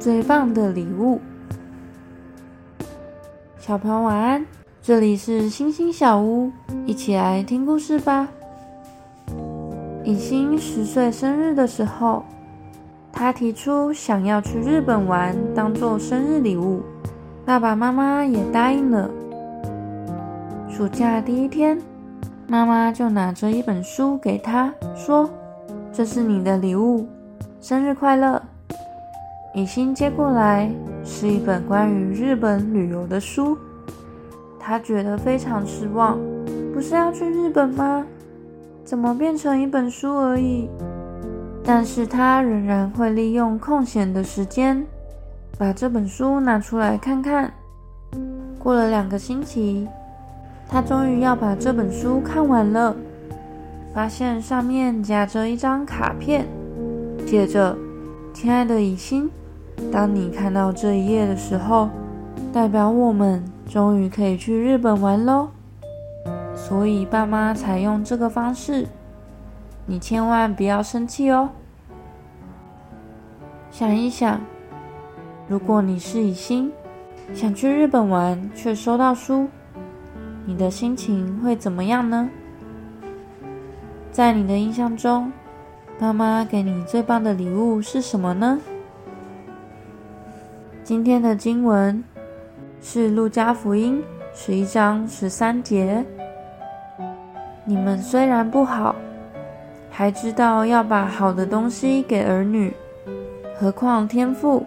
最棒的礼物。小朋友晚安，这里是星星小屋，一起来听故事吧。以心十岁生日的时候，他提出想要去日本玩，当做生日礼物。爸爸妈妈也答应了。暑假第一天，妈妈就拿着一本书给他，说：“这是你的礼物，生日快乐。”以心接过来，是一本关于日本旅游的书。他觉得非常失望，不是要去日本吗？怎么变成一本书而已？但是他仍然会利用空闲的时间，把这本书拿出来看看。过了两个星期。他终于要把这本书看完了，发现上面夹着一张卡片。接着，亲爱的以心，当你看到这一页的时候，代表我们终于可以去日本玩喽。所以爸妈采用这个方式，你千万不要生气哦。想一想，如果你是以心，想去日本玩，却收到书。你的心情会怎么样呢？在你的印象中，妈妈给你最棒的礼物是什么呢？今天的经文是《路加福音》十一章十三节。你们虽然不好，还知道要把好的东西给儿女，何况天父，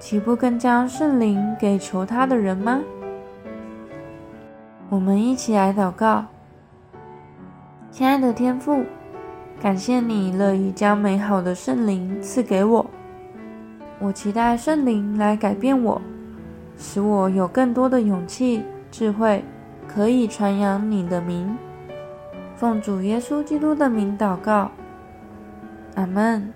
岂不更将圣灵给求他的人吗？我们一起来祷告，亲爱的天父，感谢你乐意将美好的圣灵赐给我。我期待圣灵来改变我，使我有更多的勇气、智慧，可以传扬你的名。奉主耶稣基督的名祷告，阿门。